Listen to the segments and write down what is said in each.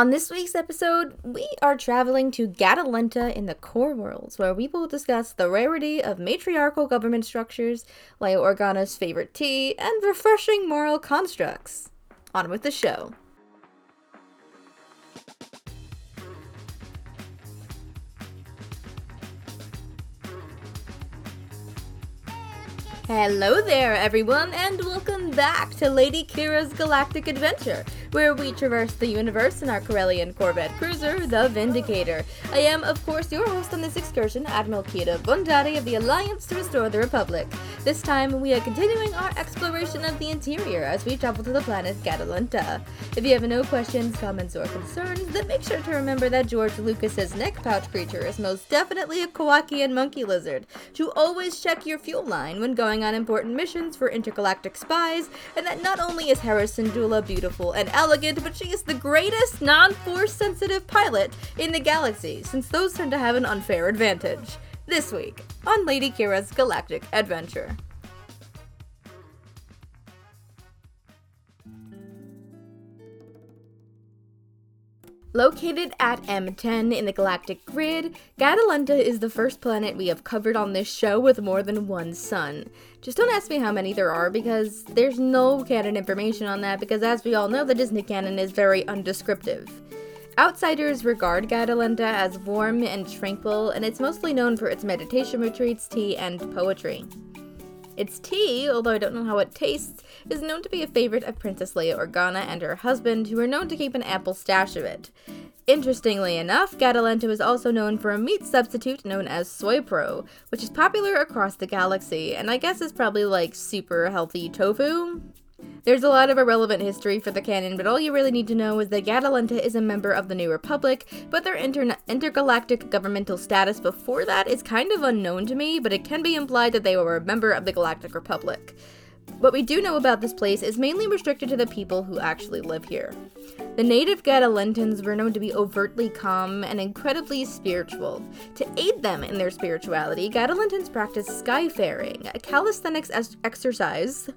On this week's episode, we are traveling to Gatalenta in the core worlds, where we will discuss the rarity of matriarchal government structures, Leia Organa's favorite tea, and refreshing moral constructs. On with the show. Hello there, everyone, and welcome back to Lady Qi'ra's Galactic Adventure, where we traverse the universe in our Corellian Corvette cruiser, the Vindicator. I am, of course, your host on this excursion, Admiral Kira Bondari of the Alliance to Restore the Republic. This time, we are continuing our exploration of the interior as we travel to the planet Gatalenta. If you have no questions, comments, or concerns, then make sure to remember that George Lucas's neck pouch creature is most definitely a Kowakian monkey lizard. To always check your fuel line when going on important missions for intergalactic spies, and that not only is Hera Dula beautiful and elegant, but she is the greatest non-force sensitive pilot in the galaxy, since those tend to have an unfair advantage. This week on Lady Qi'ra's Galactic Adventure. Located at M10 in the galactic grid, Gatalenta is the first planet we have covered on this show with more than one sun. Just don't ask me how many there are because there's no canon information on that because as we all know, the Disney canon is very undescriptive. Outsiders regard Gatalenta as warm and tranquil, and it's mostly known for its meditation retreats, tea, and poetry. Its tea, although I don't know how it tastes, is known to be a favorite of Princess Leia Organa and her husband, who are known to keep an ample stash of it. Interestingly enough, Gatalenta is also known for a meat substitute known as Soypro, which is popular across the galaxy, and I guess is probably like super healthy tofu. There's a lot of irrelevant history for the canon, but all you really need to know is that Gatalenta is a member of the New Republic, but their inter- intergalactic governmental status before that is kind of unknown to me, but it can be implied that they were a member of the Galactic Republic. What we do know about this place is mainly restricted to the people who actually live here. The native Gatalentans were known to be overtly calm and incredibly spiritual. To aid them in their spirituality, Gatalentans practiced skyfaring, a calisthenics exercise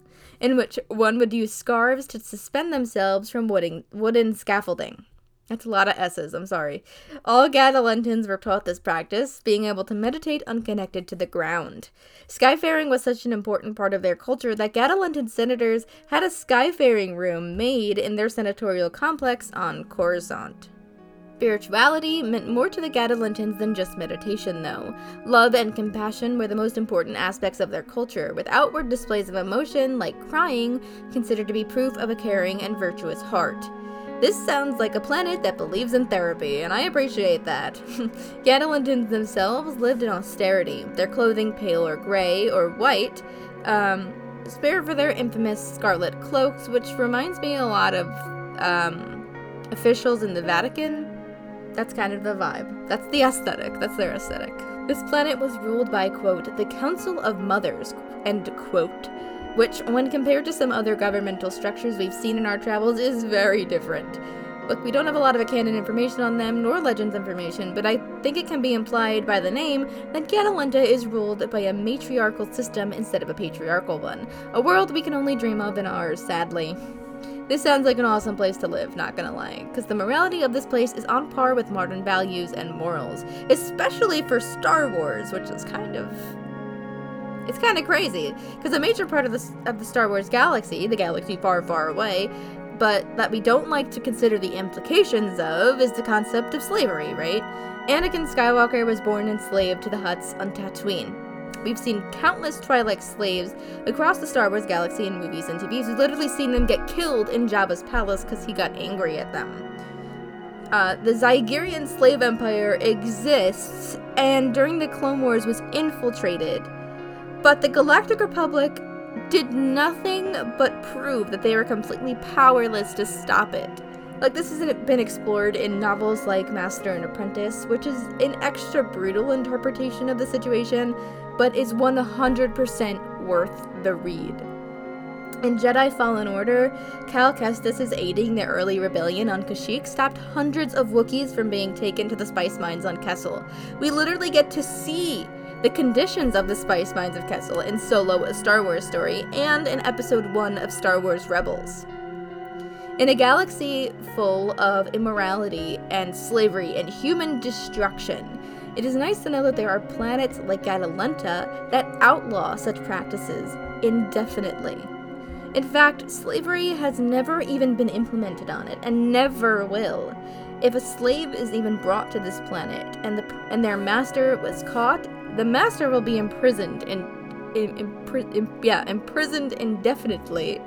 in which one would use scarves to suspend themselves from wooden, wooden scaffolding. That's a lot of S's, I'm sorry. All Gatalentans were taught this practice, being able to meditate unconnected to the ground. Skyfaring was such an important part of their culture that Gatalentan senators had a skyfaring room made in their senatorial complex on Coruscant. Spirituality meant more to the Gatalentans than just meditation, though. Love and compassion were the most important aspects of their culture, with outward displays of emotion, like crying, considered to be proof of a caring and virtuous heart. This sounds like a planet that believes in therapy, and I appreciate that. Gatalentans themselves lived in austerity, their clothing pale or gray or white, um, spare for their infamous scarlet cloaks, which reminds me a lot of um, officials in the Vatican. That's kind of the vibe. That's the aesthetic. That's their aesthetic. This planet was ruled by, quote, the Council of Mothers, end quote, which, when compared to some other governmental structures we've seen in our travels, is very different. Look, we don't have a lot of canon information on them, nor legends information, but I think it can be implied by the name that Gatalenta is ruled by a matriarchal system instead of a patriarchal one. A world we can only dream of in ours, sadly. This sounds like an awesome place to live, not gonna lie, because the morality of this place is on par with modern values and morals, especially for Star Wars, which is kind of it's kind of crazy because a major part of the of the Star Wars galaxy, the galaxy far, far away, but that we don't like to consider the implications of is the concept of slavery, right? Anakin Skywalker was born enslaved to the Hutts on Tatooine. We've seen countless Twi'lek slaves across the Star Wars galaxy in movies and TVs. We've literally seen them get killed in Jabba's palace because he got angry at them. Uh, the Zygerian slave empire exists and during the Clone Wars was infiltrated but the Galactic Republic did nothing but prove that they were completely powerless to stop it. Like, this hasn't been explored in novels like Master and Apprentice, which is an extra brutal interpretation of the situation, but is 100% worth the read. In Jedi Fallen Order, Cal Kestis is aiding the early rebellion on Kashyyyk stopped hundreds of Wookiees from being taken to the spice mines on Kessel. We literally get to see the conditions of the spice mines of Kessel in Solo, a Star Wars story, and in Episode 1 of Star Wars Rebels. In a galaxy full of immorality and slavery and human destruction, it is nice to know that there are planets like Gatalenta that outlaw such practices indefinitely. In fact, slavery has never even been implemented on it and never will. If a slave is even brought to this planet and the and their master was caught, the master will be imprisoned in, in, in, in yeah, imprisoned indefinitely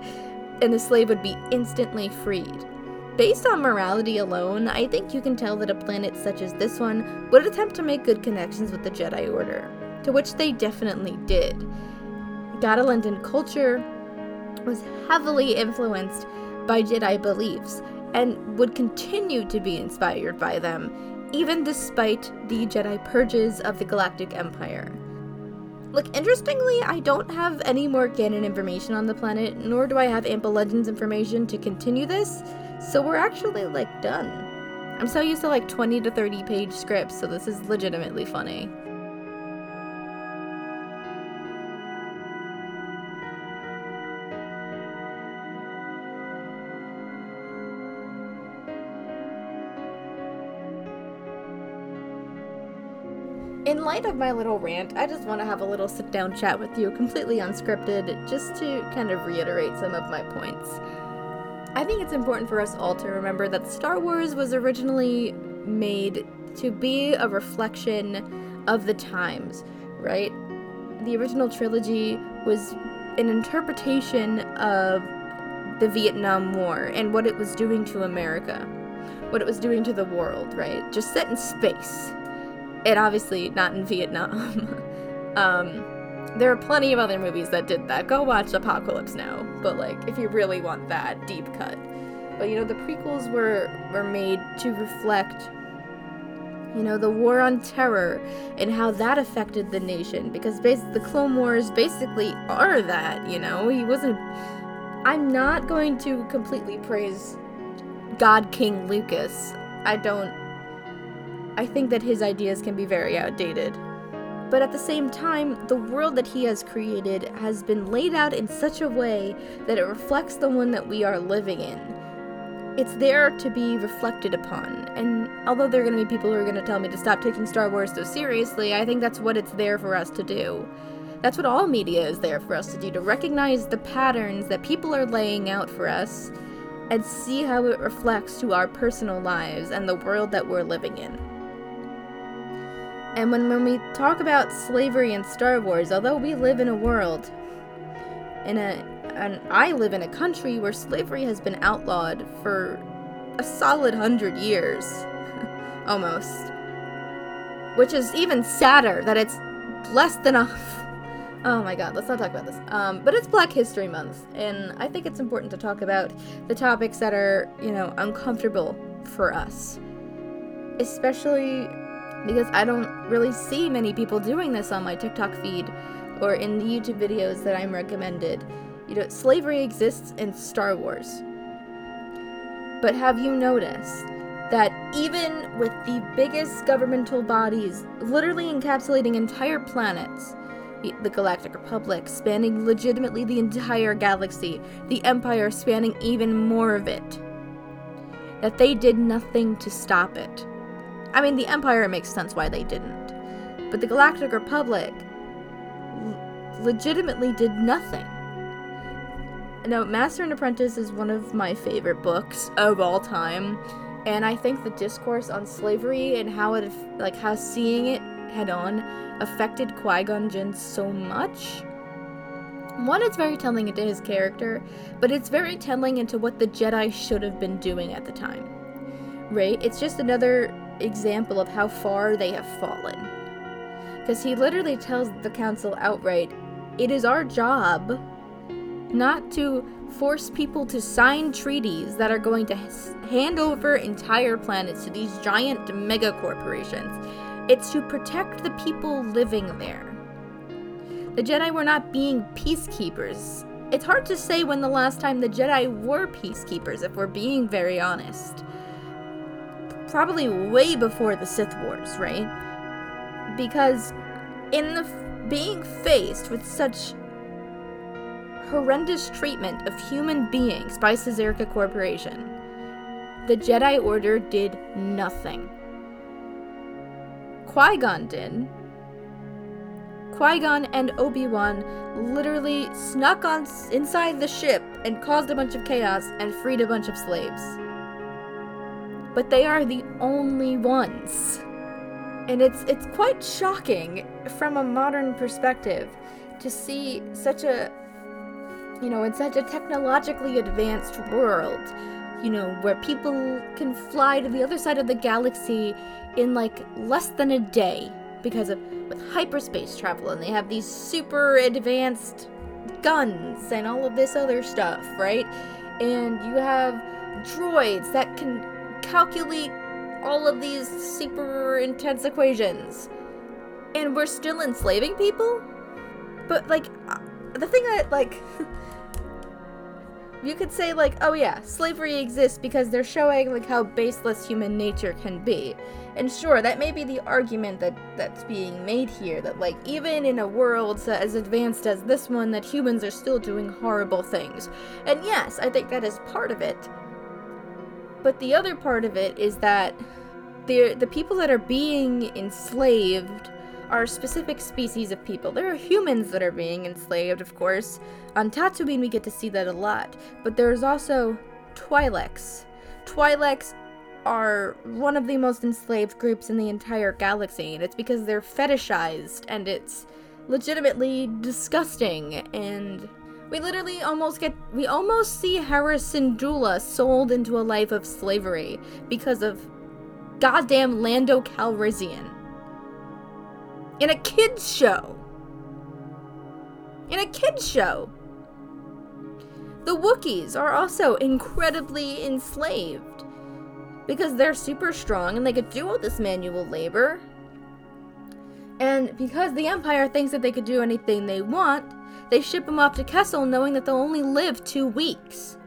and the slave would be instantly freed. Based on morality alone, I think you can tell that a planet such as this one would attempt to make good connections with the Jedi Order, to which they definitely did. Gatalentan culture was heavily influenced by Jedi beliefs and would continue to be inspired by them, even despite the Jedi purges of the Galactic Empire. Look, interestingly, I don't have any more canon information on the planet, nor do I have ample Legends information to continue this, so we're actually, like, done. I'm so used to, like, 20 to 30 page scripts, so this is legitimately funny. In light of my little rant, I just want to have a little sit down chat with you, completely unscripted, just to kind of reiterate some of my points. I think it's important for us all to remember that Star Wars was originally made to be a reflection of the times, right? The original trilogy was an interpretation of the Vietnam War and what it was doing to America, what it was doing to the world, right? Just set in space and obviously not in Vietnam. um, there are plenty of other movies that did that. Go watch Apocalypse Now, but like if you really want that deep cut. But you know the prequels were were made to reflect you know the war on terror and how that affected the nation because the clone wars basically are that you know he wasn't i'm not going to completely praise god king lucas i don't I think that his ideas can be very outdated. But at the same time, the world that he has created has been laid out in such a way that it reflects the one that we are living in. It's there to be reflected upon, and although there are going to be people who are going to tell me to stop taking Star Wars so seriously, I think that's what it's there for us to do. That's what all media is there for us to do to recognize the patterns that people are laying out for us and see how it reflects to our personal lives and the world that we're living in. And when, when we talk about slavery in Star Wars, although we live in a world, in a, and I live in a country where slavery has been outlawed for a solid hundred years, almost. Which is even sadder that it's less than a. Oh my god, let's not talk about this. Um, but it's Black History Month, and I think it's important to talk about the topics that are, you know, uncomfortable for us. Especially because I don't really see many people doing this on my TikTok feed or in the YouTube videos that I'm recommended. You know, slavery exists in Star Wars. But have you noticed that even with the biggest governmental bodies literally encapsulating entire planets, the Galactic Republic spanning legitimately the entire galaxy, the Empire spanning even more of it, that they did nothing to stop it? I mean, the Empire makes sense why they didn't. But the Galactic Republic l- legitimately did nothing. Now, Master and Apprentice is one of my favorite books of all time, and I think the discourse on slavery and how it, like, how seeing it head on affected Qui Gon Jinn so much. One, it's very telling into his character, but it's very telling into what the Jedi should have been doing at the time. Right? It's just another example of how far they have fallen. Because he literally tells the council outright it is our job not to force people to sign treaties that are going to hand over entire planets to these giant mega corporations. It's to protect the people living there. The Jedi were not being peacekeepers. It's hard to say when the last time the Jedi were peacekeepers, if we're being very honest probably way before the Sith Wars, right? Because in the f- being faced with such horrendous treatment of human beings by Czerka Corporation, the Jedi Order did nothing. Qui Gon did. Qui Gon and Obi Wan literally snuck on inside the ship and caused a bunch of chaos and freed a bunch of slaves. But they are the only ones. And it's it's quite shocking from a modern perspective to see such a you know, in such a technologically advanced world, you know, where people can fly to the other side of the galaxy in like less than a day because of with hyperspace travel and they have these super advanced guns and all of this other stuff, right? And you have droids that can calculate all of these super intense equations. And we're still enslaving people? But like uh, the thing that like you could say like, oh yeah, slavery exists because they're showing like how baseless human nature can be. And sure, that may be the argument that that's being made here that like even in a world as advanced as this one that humans are still doing horrible things. And yes, I think that is part of it. But the other part of it is that the the people that are being enslaved are specific species of people. There are humans that are being enslaved, of course. On Tatooine, we get to see that a lot. But there's also Twi'leks. Twi'leks are one of the most enslaved groups in the entire galaxy, and it's because they're fetishized, and it's legitimately disgusting, and we literally almost get we almost see Hera Syndulla sold into a life of slavery because of goddamn Lando Calrissian in a kids show. In a kids show. The Wookiees are also incredibly enslaved because they're super strong and they could do all this manual labor. And because the Empire thinks that they could do anything they want, they ship them off to Kessel knowing that they'll only live two weeks.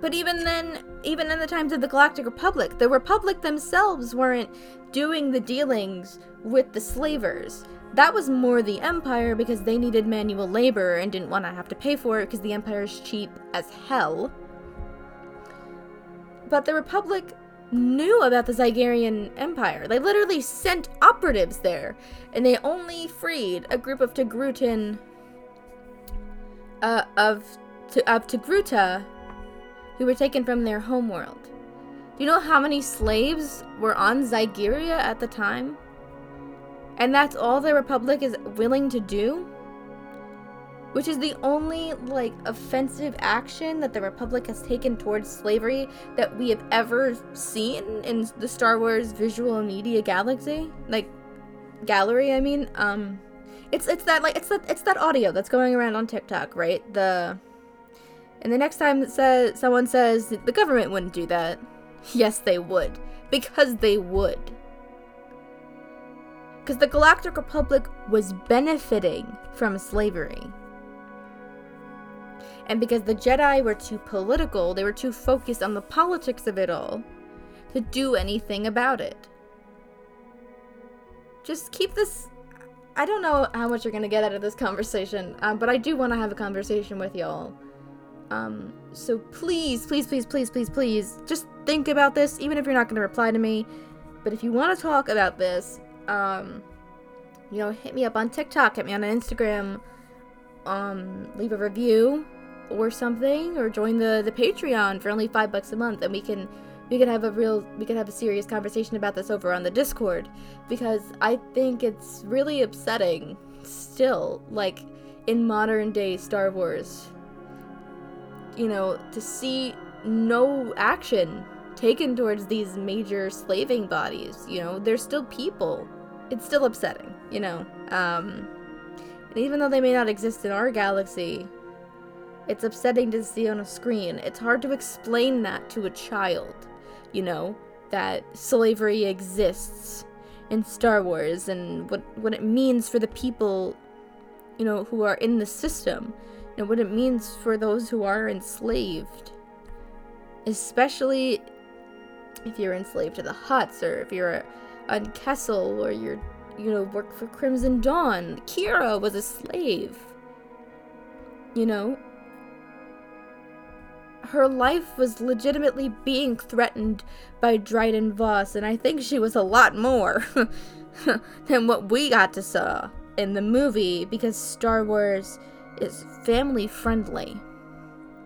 But even then, even in the times of the Galactic Republic, the Republic themselves weren't doing the dealings with the slavers. That was more the Empire because they needed manual labor and didn't want to have to pay for it because the Empire is cheap as hell. But the Republic knew about the Zygerian Empire. They literally sent operatives there, and they only freed a group of Togrutan uh, of of Togruta who were taken from their homeworld. Do you know how many slaves were on Zygeria at the time? And that's all the Republic is willing to do? Which is the only, like, offensive action that the Republic has taken towards slavery that we have ever seen in the Star Wars visual media galaxy? Like, gallery, I mean. Um, it's it's that like it's that it's that audio that's going around on TikTok, right? The and the next time that says someone says the government wouldn't do that, yes, they would, because they would. Because the Galactic Republic was benefiting from slavery. And because the Jedi were too political, they were too focused on the politics of it all to do anything about it. Just keep this. I don't know how much you're to get out of this conversation, um, but I do want to have a conversation with y'all um, so please, please, please, please, please, please, just think about this, even if you're not to reply to me. But if you want to talk about this, um, you know, hit me up on TikTok, hit me on Instagram, um, leave a review or something, or join the the Patreon for only five bucks a month, and we can we can have a real we can have a serious conversation about this over on the Discord because I think it's really upsetting still, like in modern day Star Wars you know, to see no action taken towards these major slaving bodies. You know, they're still people. It's still upsetting, you know. Um, and even though they may not exist in our galaxy, it's upsetting to see on a screen. It's hard to explain that to a child, you know, that slavery exists in Star Wars and what what it means for the people, you know, who are in the system and what it means for those who are enslaved. Especially if you're enslaved to the Hutts, or if you're on Kessel, or you're, you know, work for Crimson Dawn. Qi'ra was a slave. You know? Her life was legitimately being threatened by Dryden Voss, and I think she was a lot more than what we got to saw in the movie because Star Wars is family friendly.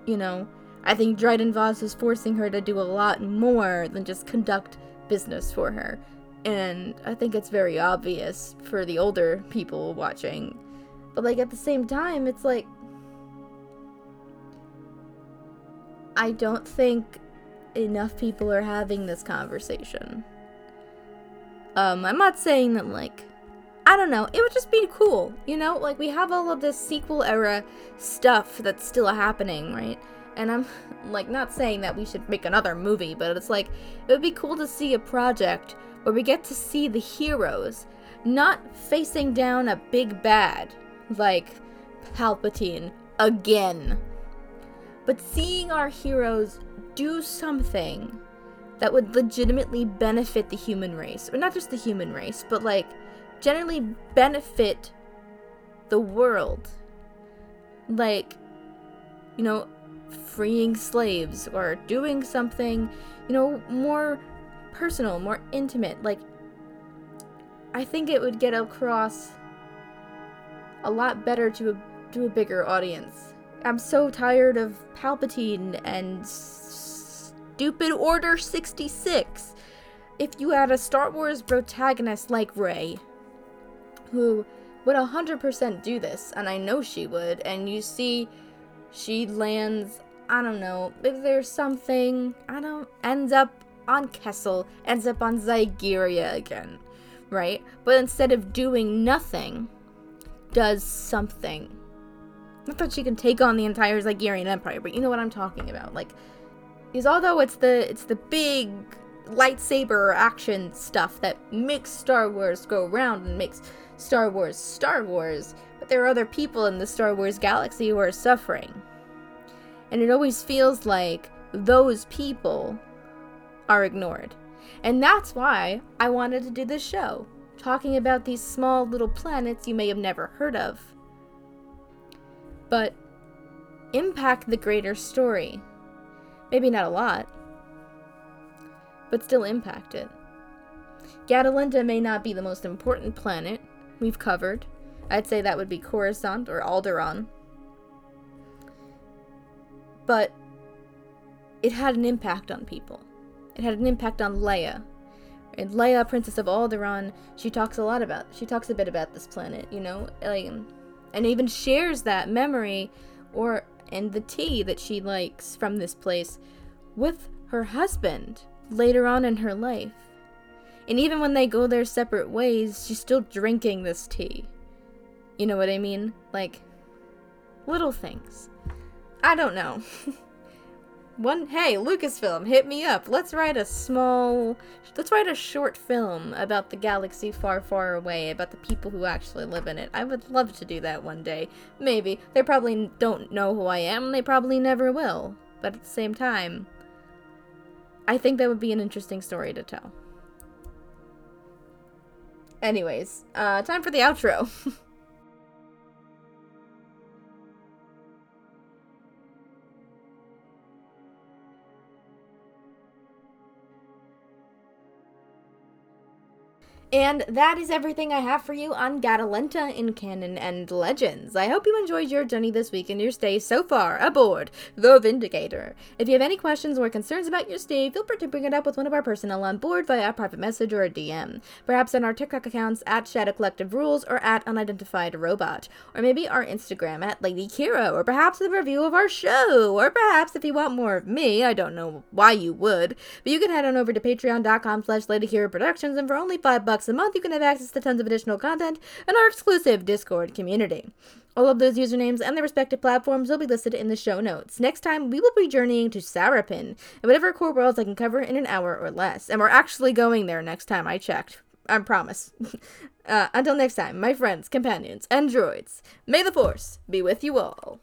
You know, I think Dryden Voss was forcing her to do a lot more than just conduct business for her. And I think it's very obvious for the older people watching. But, like, at the same time, it's like. I don't think enough people are having this conversation. Um, I'm not saying that, like, I don't know, it would just be cool, you know? Like, we have all of this sequel era stuff that's still happening, right? And I'm, like, not saying that we should make another movie, but it's like, it would be cool to see a project where we get to see the heroes not facing down a big bad, like Palpatine, again. But seeing our heroes do something that would legitimately benefit the human race. Or not just the human race, but like generally benefit the world. Like, you know, freeing slaves or doing something, you know, more personal, more intimate. Like, I think it would get across a lot better to a, to a bigger audience. I'm so tired of Palpatine and stupid Order 66. If you had a Star Wars protagonist like Rey, who would 100% do this, and I know she would, and you see she lands, I don't know, if there's something, I don't, ends up on Kessel, ends up on Zygeria again, right? But instead of doing nothing, does something. Not that she can take on the entire Zygerian Empire, but you know what I'm talking about. Like, is although it's the it's the big lightsaber action stuff that makes Star Wars go around and makes Star Wars Star Wars, but there are other people in the Star Wars galaxy who are suffering. And it always feels like those people are ignored. And that's why I wanted to do this show, talking about these small little planets you may have never heard of, but impact the greater story. Maybe not a lot, but still impact it. Gatalenta may not be the most important planet we've covered. I'd say that would be Coruscant or Alderaan. But it had an impact on people. It had an impact on Leia. And Leia, Princess of Alderaan, she talks a lot about, she talks a bit about this planet, you know, like, and even shares that memory or and the tea that she likes from this place with her husband later on in her life. And even when they go their separate ways, she's still drinking this tea. You know what I mean? Like, little things. I don't know. One, hey, Lucasfilm, hit me up. Let's write a small, let's write a short film about the galaxy far, far away, about the people who actually live in it. I would love to do that one day. Maybe. They probably don't know who I am, they probably never will. But at the same time, I think that would be an interesting story to tell. Anyways, uh, time for the outro. And that is everything I have for you on Gatalenta in Canon and Legends. I hope you enjoyed your journey this week and your stay so far aboard the Vindicator. If you have any questions or concerns about your stay, feel free to bring it up with one of our personnel on board via a private message or a DM. Perhaps on our TikTok accounts at Shadow Collective Rules or at Unidentified Robot. Or maybe our Instagram at Lady Qi'ra, or perhaps the review of our show. Or perhaps if you want more of me, I don't know why you would, but you can head on over to patreon.com slash Lady Qi'ra Productions and for only five bucks a month, you can have access to tons of additional content and our exclusive Discord community. All of those usernames and their respective platforms will be listed in the show notes. Next time, we will be journeying to Sarapin and whatever core worlds I can cover in an hour or less. And we're actually going there next time I checked. I promise. uh, until next time, my friends, companions, and droids, may the Force be with you all.